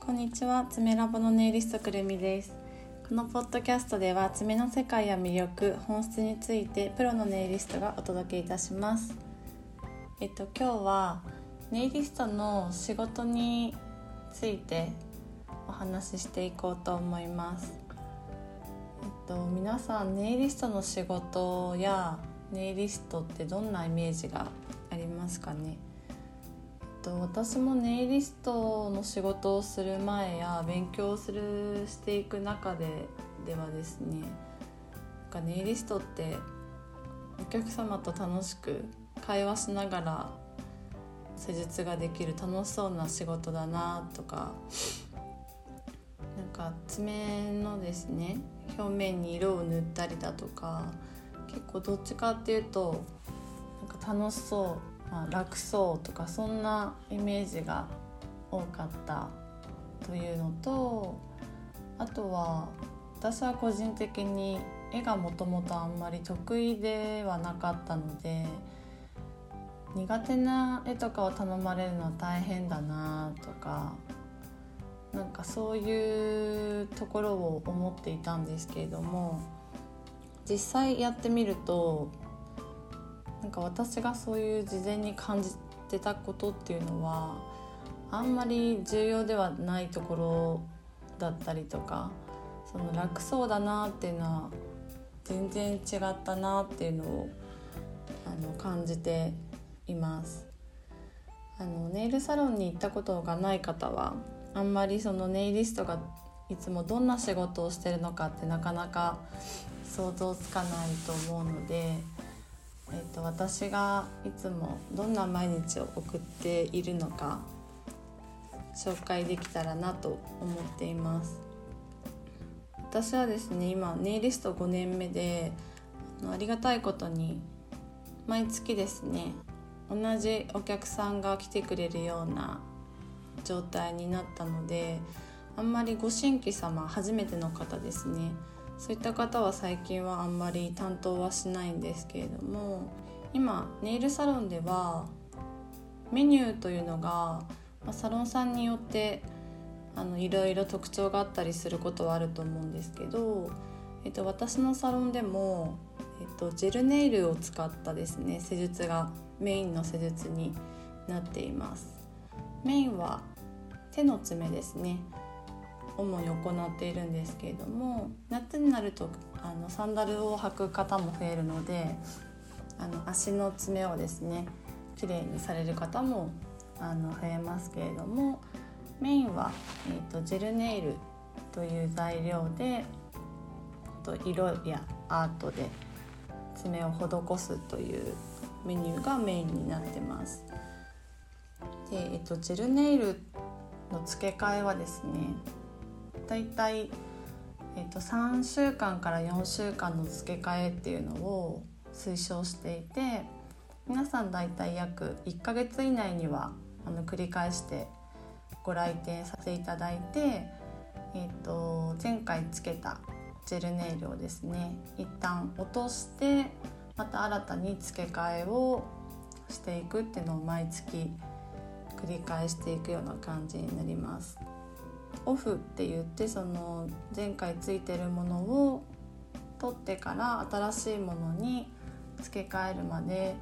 こんにちは。爪ラボのネイリストくるみです。このポッドキャストでは爪の世界や魅力本質についてプロのネイリストがお届けいたします。えっと今日はネイリストの仕事についてお話ししていこうと思います。えっと皆さんネイリストの仕事やネイリストってどんなイメージがありますかね？と私もネイリストの仕事をする前や勉強するしていく中でではですねなんかネイリストってお客様と楽しく会話しながら施術ができる楽しそうな仕事だなとかなんか爪のですね表面に色を塗ったりだとか結構どっちかっていうとなんか楽しそうまあ、楽そうとかそんなイメージが多かったというのとあとは私は個人的に絵がもともとあんまり得意ではなかったので苦手な絵とかを頼まれるのは大変だなとかなんかそういうところを思っていたんですけれども実際やってみるとなんか私がそういう事前に感じてたことっていうのはあんまり重要ではないところだったりとかその楽そうだなっていうのは全然違ったなっていうのをあの感じています。あのネイルサロンに行ったことがない方はあんまりそのネイリストがいつもどんな仕事をしてるのかってなかなか想像つかないと思うのでえーと、私がいつもどんな毎日を送っているのか紹介できたらなと思っています。私はですね今ネイリスト5年目でありがたいことに毎月ですね同じお客さんが来てくれるような状態になったのであんまりご新規様初めての方ですね。そういった方は最近はあんまり担当はしないんですけれども今ネイルサロンではメニューというのがサロンさんによってあのいろいろ特徴があったりすることはあると思うんですけど、えっと、私のサロンでも、えっと、ジェルネイルを使ったですね施術がメインの施術になっています。メインは手の爪ですね。主に行っているんですけれども夏になるとあのサンダルを履く方も増えるのであの足の爪をですね綺麗にされる方もあの増えますけれどもメインは、えーと、ジェルネイルという材料でと色やアートで爪を施すというメニューがメインになってます。で、えっと、ジェルネイルの付け替えはですねだいたい、えー、と3週間から4週間の付け替えっていうのを推奨していて皆さんだいたい約1ヶ月以内にはあの繰り返してご来店させていただいて、えーと、前回つけたジェルネイルをですね一旦落としてまた新たに付け替えをしていくっていうのを毎月繰り返していくような感じになります。オフって言ってその前回ついてるものを取ってから新しいものに付け替えるまで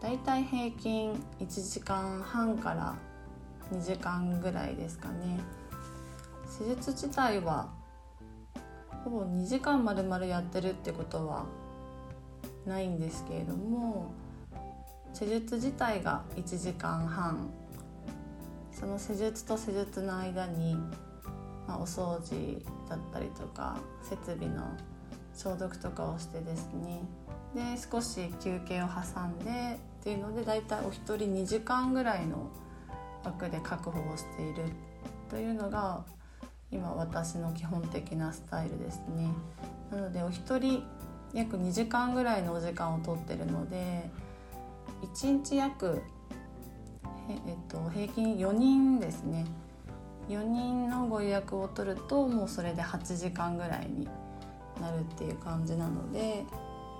だいたい平均1時間半から2時間ぐらいですかね。施術自体はほぼ2時間まるまるやってるってことはないんですけれども施術自体が1時間半。その施術と施術の間にまあ、お掃除だったりとか設備の消毒とかをしてですねで少し休憩を挟んでっていうのでだいたいお一人2時間ぐらいの枠で確保をしているというのが今私の基本的なスタイルですね。なのでお一人約2時間ぐらいのお時間をとってるので1日約えっと、平均4人ですね4人のご予約を取るともうそれで8時間ぐらいになるっていう感じなので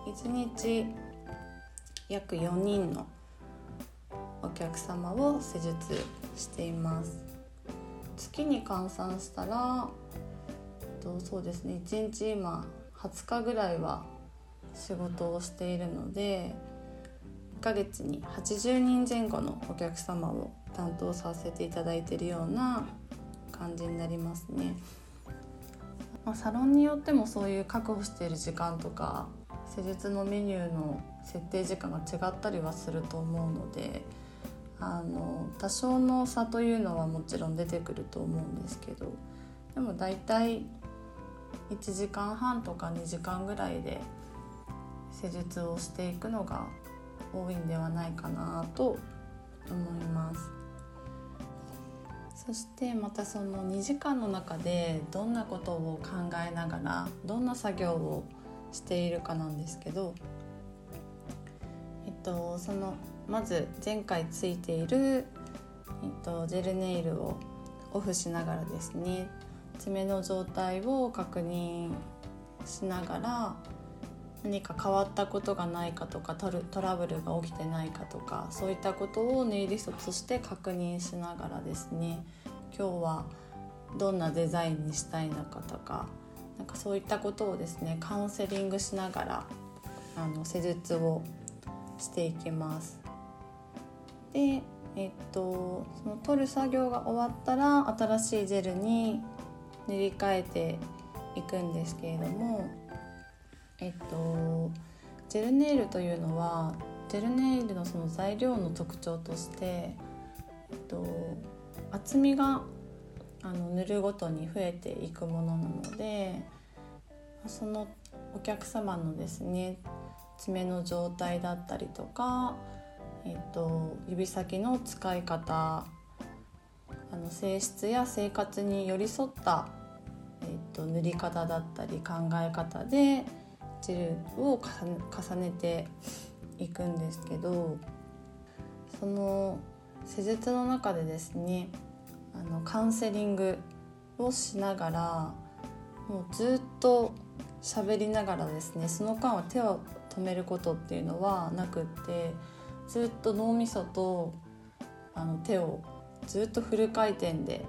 1日約4人のお客様を施術しています。月に換算したら、と、そうですね1日今20日ぐらいは仕事をしているので1ヶ月に80人前後のお客様を担当させていただいているような感じになりますね。まあ、サロンによってもそういう確保している時間とか施術のメニューの設定時間が違ったりはすると思うのであの多少の差というのはもちろん出てくると思うんですけどでも大体1時間半とか2時間ぐらいで施術をしていくのが多いんではないかなと思います。そしてまたその2時間の中でどんなことを考えながらどんな作業をしているかなんですけど、えっと、そのまず前回ついている、えっと、ジェルネイルをオフしながらですね爪の状態を確認しながら何か変わったことがないかとかトラブルが起きてないかとかそういったことをネイリストとして確認しながらですね今日はどんなデザインにしたいのかとかなんかそういったことをですねカウンセリングしながらあの施術をしていきます。でえっとその取る作業が終わったら新しいジェルに塗り替えていくんですけれどもえっとジェルネイルというのはジェルネイルのその材料の特徴として、えっと、厚みがあの塗るごとに増えていくものなのでそのお客様のですね爪の状態だったりとか、えっと、指先の使い方あの性質や生活に寄り添った、えっと、塗り方だったり考え方でジェルを重ねていくんですけどその施術の中でですねあのカウンセリングをしながらもうずっと喋りながらですねその間は手を止めることっていうのはなくってずっと脳みそとあの手をずっとフル回転で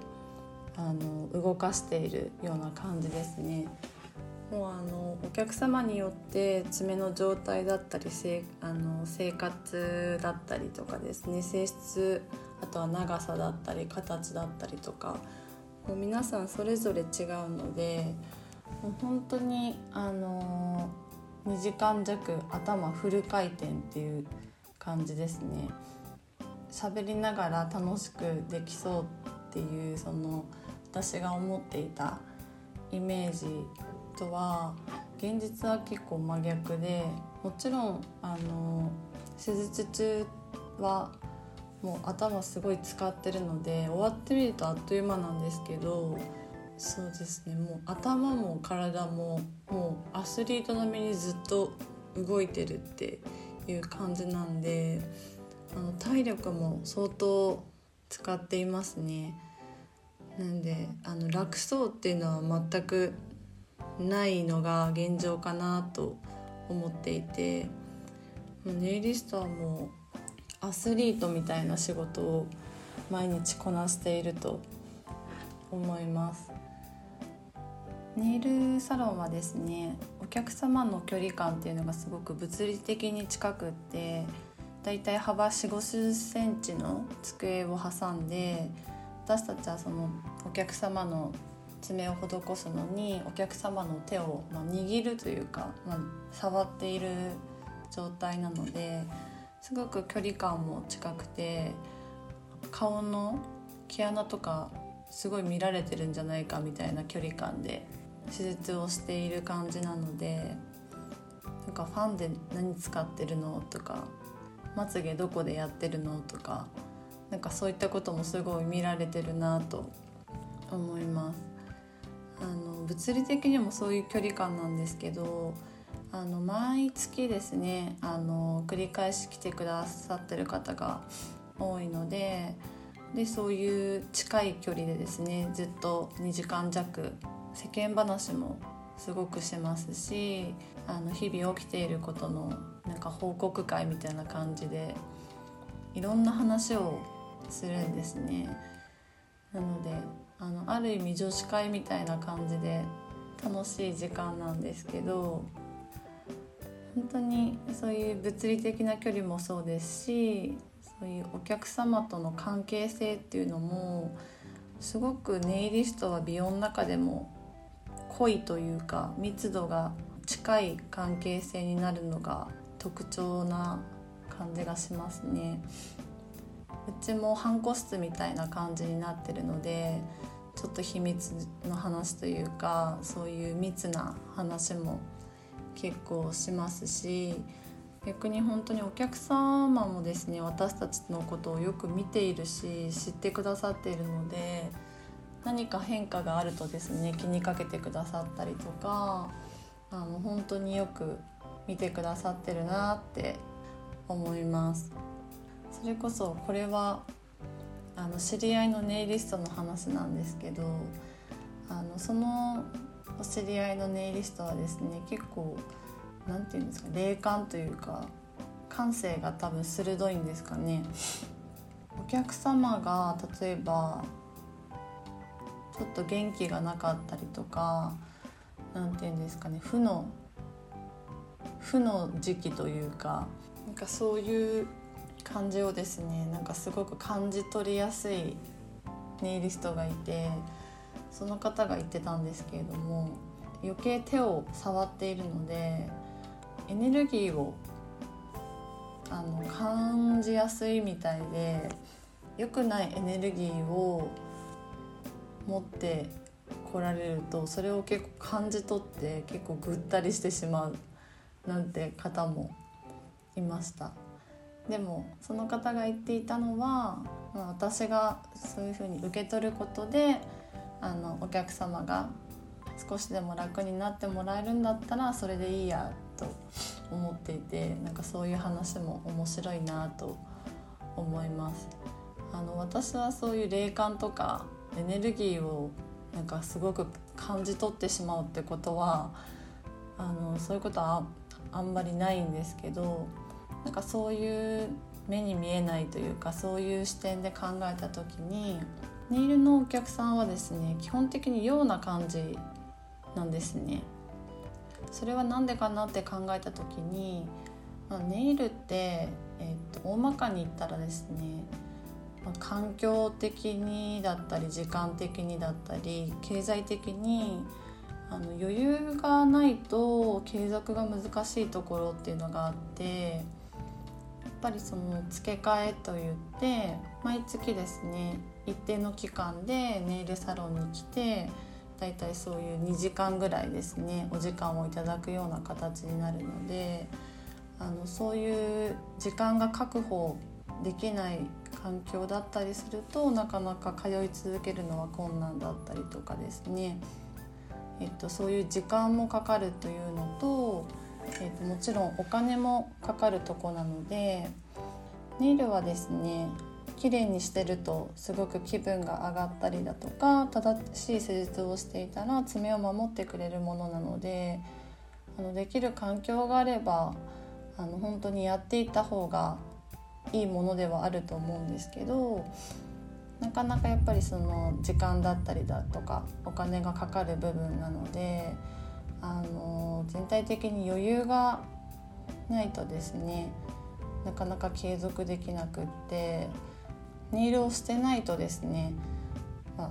あの動かしているような感じですね。もうあのお客様によって爪の状態だったりせあの生活だったりとかですね性質あとは長さだったり形だったりとかもう皆さんそれぞれ違うのでもう本当にあの2時間弱頭フル回転っていう感じですね。喋りながら楽しくできそうっていうその私が思っていたイメージとは現実は結構真逆でもちろんあの手術中はもう頭すごい使ってるので終わってみるとあっという間なんですけどそうですねもう頭も体ももうアスリート並みにずっと動いてるっていう感じなんであの体力も相当使っていますね。なんであの楽そうっていうのは全くないのが現状かなと思っていてネイリストはもうアスリートみたいな仕事を毎日こなしていると思います。ネイルサロンはですねお客様の距離感っていうのがすごく物理的に近くってだいたい幅4 5 0センチの机を挟んで私たちはそのお客様の爪を施すのにお客様の手を、ま、握るというか、ま、触っている状態なのですごく距離感も近くて顔の毛穴とかすごい見られてるんじゃないかみたいな距離感で手術をしている感じなのでなんかファンで何使ってるのとかまつげどこでやってるのとかなんかそういったこともすごい見られてるなと思います。あの物理的にもそういう距離感なんですけどあの毎月ですねあの繰り返し来てくださってる方が多いのででそういう近い距離でですねずっと2時間弱世間話もすごくしますしあの日々起きていることのなんか報告会みたいな感じでいろんな話をするんですね。なのであのある意味女子会みたいな感じで楽しい時間なんですけど本当にそういう物理的な距離もそうですしそういうお客様との関係性っていうのもすごくネイリストは美容の中でも濃いというか密度が近い関係性になるのが特徴な感じがしますね。うちも半個室みたいな感じになってるのでちょっと秘密の話というかそういう密な話も結構しますし逆に本当にお客様もですね私たちのことをよく見ているし知ってくださっているので何か変化があるとですね気にかけてくださったりとかあの本当によく見てくださってるなって思います。それこそこれはあの知り合いのネイリストの話なんですけどあのそのお知り合いのネイリストはですね結構何て言うんですか霊感というか感性が多分鋭いんですかね。お客様が例えばちょっと元気がなかったりとか何て言うんですかね負の負の時期というかなんかそういう感じをですねなんかすごく感じ取りやすいネイリストがいてその方が言ってたんですけれども余計手を触っているのでエネルギーをあの感じやすいみたいで良くないエネルギーを持って来られるとそれを結構感じ取って結構ぐったりしてしまうなんて方もいました。でもその方が言っていたのは、まあ、私がそういうふうに受け取ることであのお客様が少しでも楽になってもらえるんだったらそれでいいやと思っていてなんかそういう話も面白いなと思います。あの私はそういう霊感とかエネルギーをなんかすごく感じ取ってしまうってことはあのそういうことはあんまりないんですけどなんかそういう目に見えないというかそういう視点で考えた時にネイルのお客さんはですね基本的にような感じなんですね。それは何でかなって考えた時に、まあ、ネイルって、えー、と大まかに言ったらですね、まあ、環境的にだったり時間的にだったり経済的にあの余裕がないと継続が難しいところっていうのがあってぱりその付け替えといって毎月ですね一定の期間でネイルサロンに来てだいたいそういう2時間ぐらいですねお時間をいただくような形になるのであのそういう時間が確保できない環境だったりするとなかなか通い続けるのは困難だったりとかですね、えっと、そういう時間もかかるというのと、えっと、もちろんお金もかかるとこなのでネイルはですね綺麗にしてるとすごく気分が上がったりだとか正しい施術をしていたら爪を守ってくれるものなのであのできる環境があればあの本当にやっていた方がいいものではあると思うんですけどなかなかやっぱりその時間だったりだとかお金がかかる部分なのであの全体的に余裕がないとですねなかなか継続できなくってネイルをしてないとですね、まあ、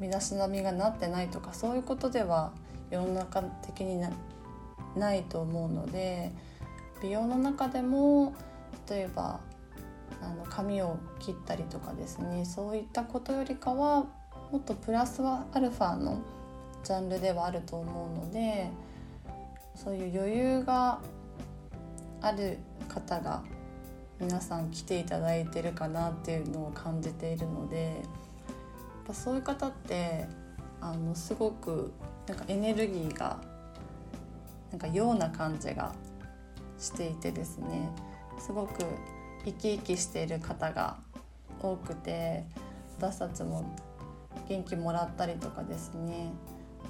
身だしなみがなってないとかそういうことでは世の中的になないと思うので美容の中でも例えばあの髪を切ったりとかですねそういったことよりかはもっとプラスはアルファのジャンルではあると思うのでそういう余裕がある方が皆さん来ていただいてるかなっていうのを感じているのでやっぱそういう方ってあのすごくなんかエネルギーがなんかような感じがしていてですねすごく生き生きしている方が多くて私たちも元気もらったりとかですね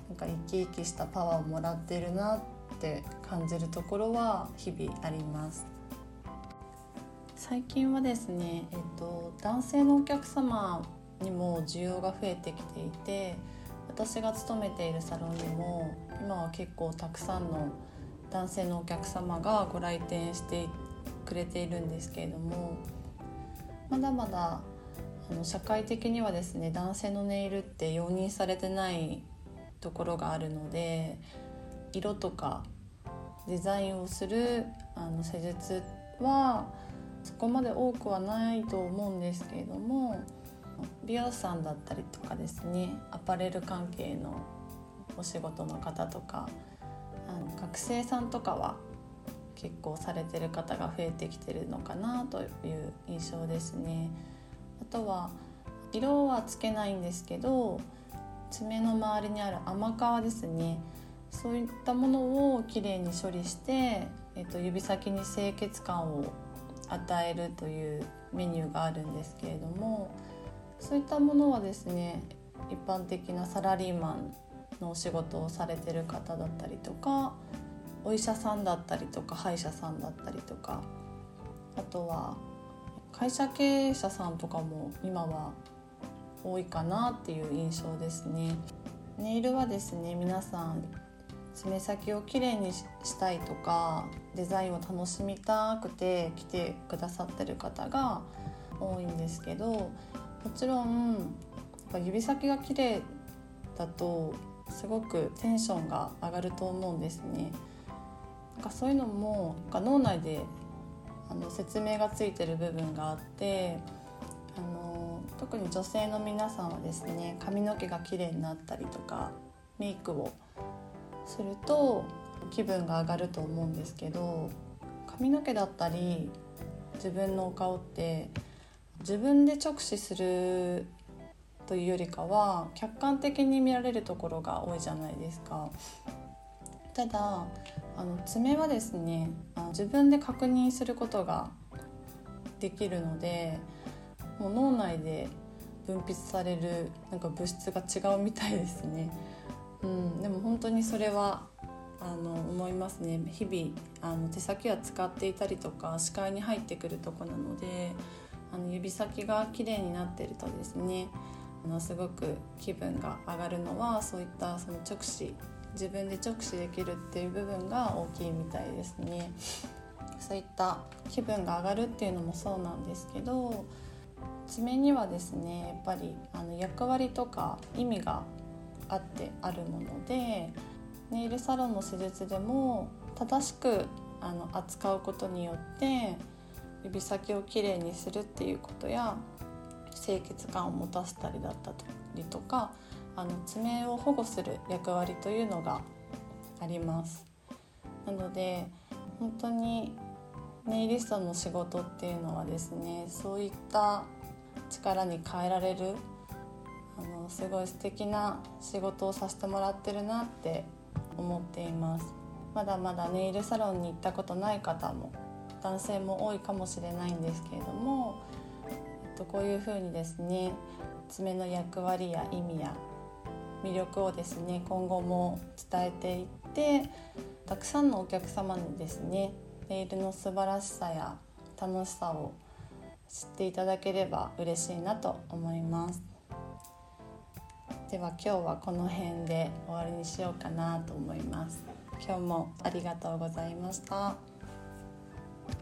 なんか生き生きしたパワーをもらってるなって感じるところは日々あります。最近はですね、えっと、男性のお客様にも需要が増えてきていて私が勤めているサロンにも今は結構たくさんの男性のお客様がご来店してくれているんですけれどもまだまだあの社会的にはですね男性のネイルって容認されてないところがあるので色とかデザインをするあの施術はそこまで多くはないと思うんですけれども美容師さんだったりとかですねアパレル関係のお仕事の方とかあの学生さんとかは結構されてる方が増えてきてるのかなという印象ですね。あとは色はつけないんですけど爪の周りにある甘皮ですね。そういったものをきれいに処理して、えっと、指先に清潔感を与えるというメニューがあるんですけれどもそういったものはですね一般的なサラリーマンのお仕事をされてる方だったりとかお医者さんだったりとか歯医者さんだったりとかあとは会社経営者さんとかも今は多いかなっていう印象ですね。ネイルはですね皆さん爪先をきれいにしたいとかデザインを楽しみたくて来てくださってる方が多いんですけどもちろんやっぱ指先が綺麗だとすごくテンションが上がると思うんですね。なんかそういうのもなんか脳内であの説明がついてる部分があってあの特に女性の皆さんはですね髪の毛が綺麗になったりとかメイクをすると気分が上がると思うんですけど髪の毛だったり自分のお顔って自分で直視するというよりかは客観的に見られるところが多いじゃないですか。ただあの爪はですね自分で確認することができるのでもう脳内で分泌されるなんか物質が違うみたいですね。うん、でも本当にそれはあの思いますね日々あの手先は使っていたりとか視界に入ってくるとこなのであの指先が綺麗になってるとですねあのすごく気分が上がるのはそういったその直視自分で直視できるっていう部分が大きいみたいですね。そういった気分が上がるっていうのもそうなんですけど爪にはですねやっぱりあの役割とか意味があってあるものでネイルサロンの施術でも正しくあの扱うことによって指先をきれいにするっていうことや清潔感を持たせたりだったりとかあの爪を保護する役割というのがあります。なので本当にネイリストの仕事っていうのはですねそういった力に変えられるあのすごい素敵な仕事をさせてもらってるなって思っています。まだまだネイルサロンに行ったことない方も男性も多いかもしれないんですけれども、えっと、こういうふうにですね爪の役割や意味や魅力をですね今後も伝えていってたくさんのお客様にですねネイルの素晴らしさや楽しさを知っていただければ嬉しいなと思いますでは今日はこの辺で終わりにしようかなと思います今日もありがとうございました。